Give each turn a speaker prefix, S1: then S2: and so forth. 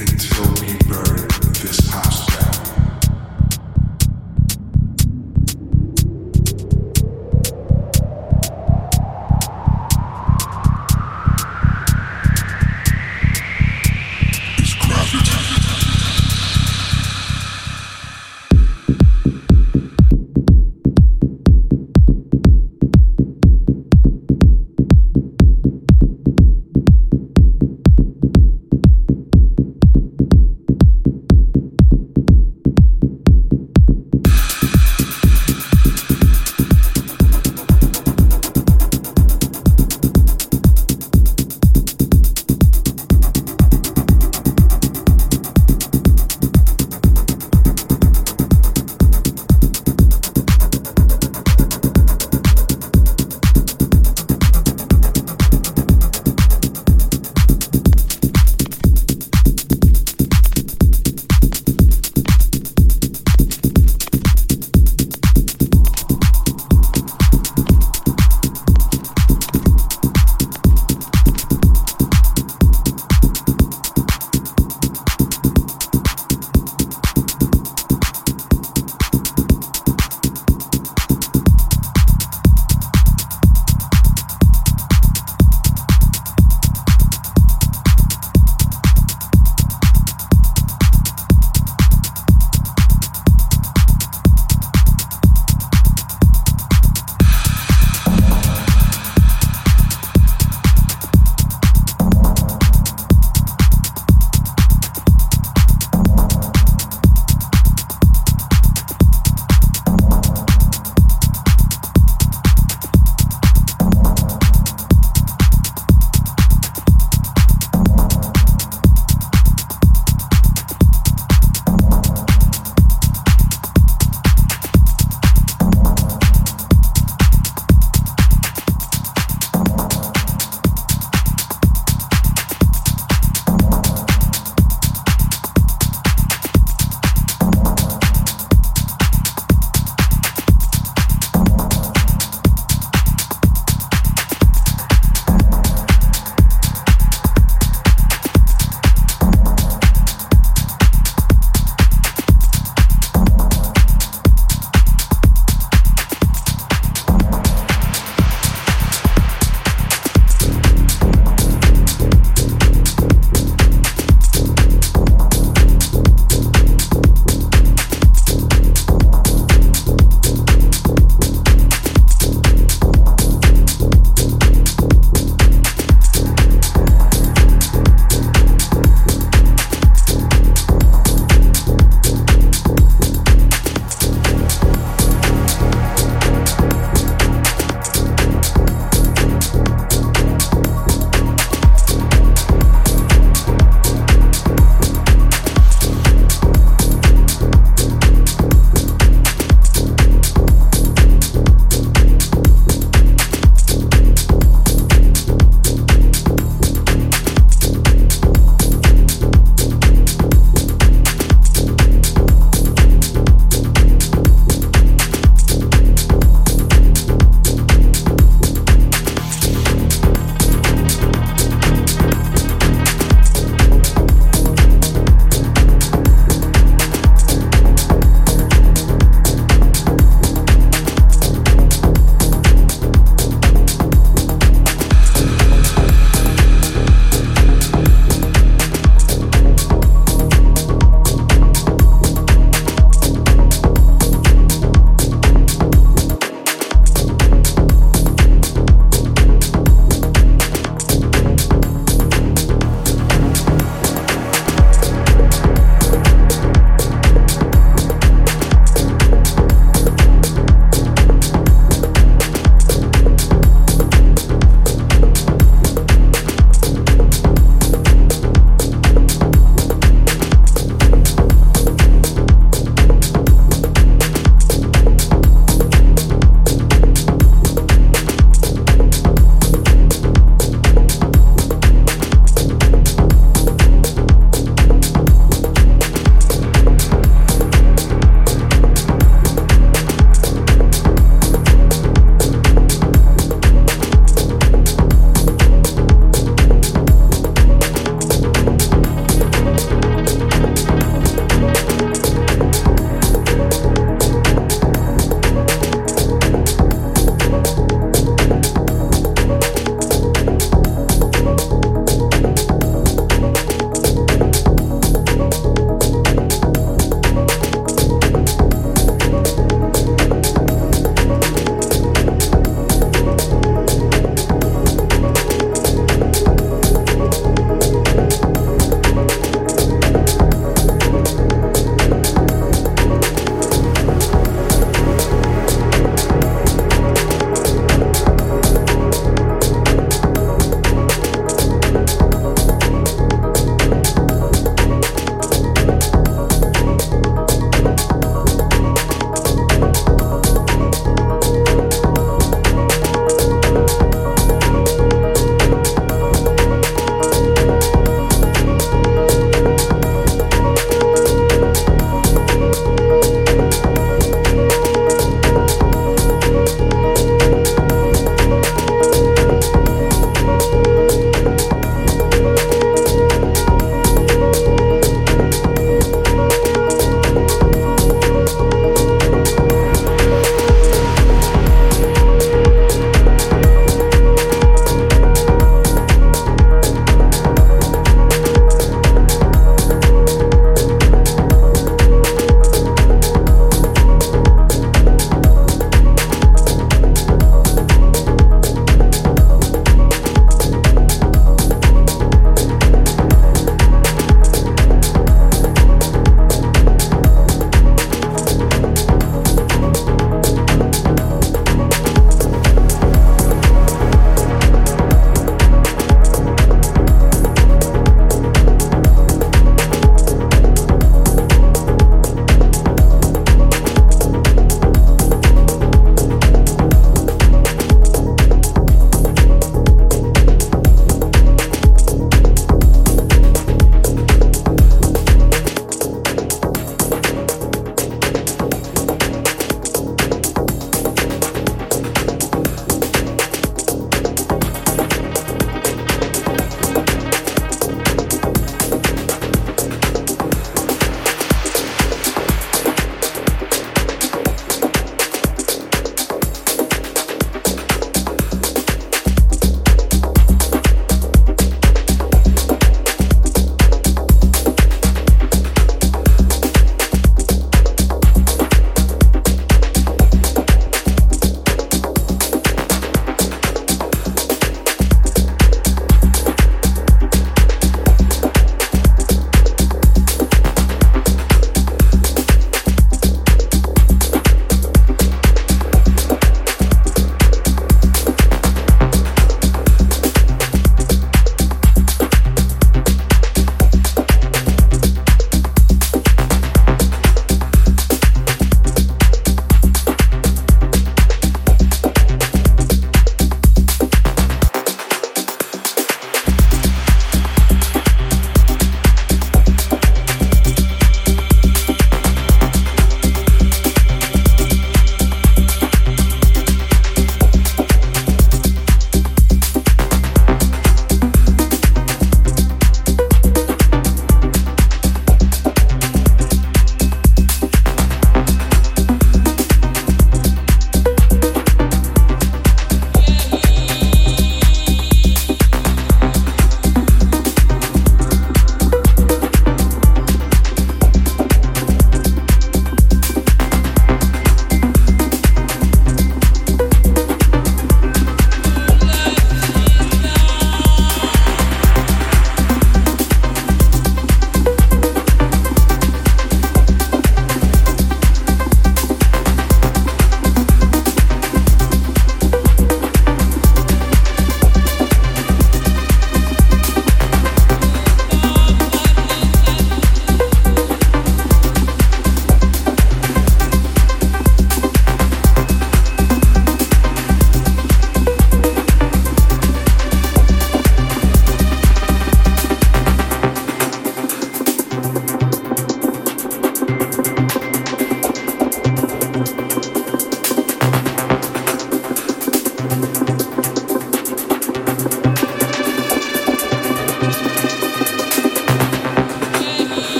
S1: until we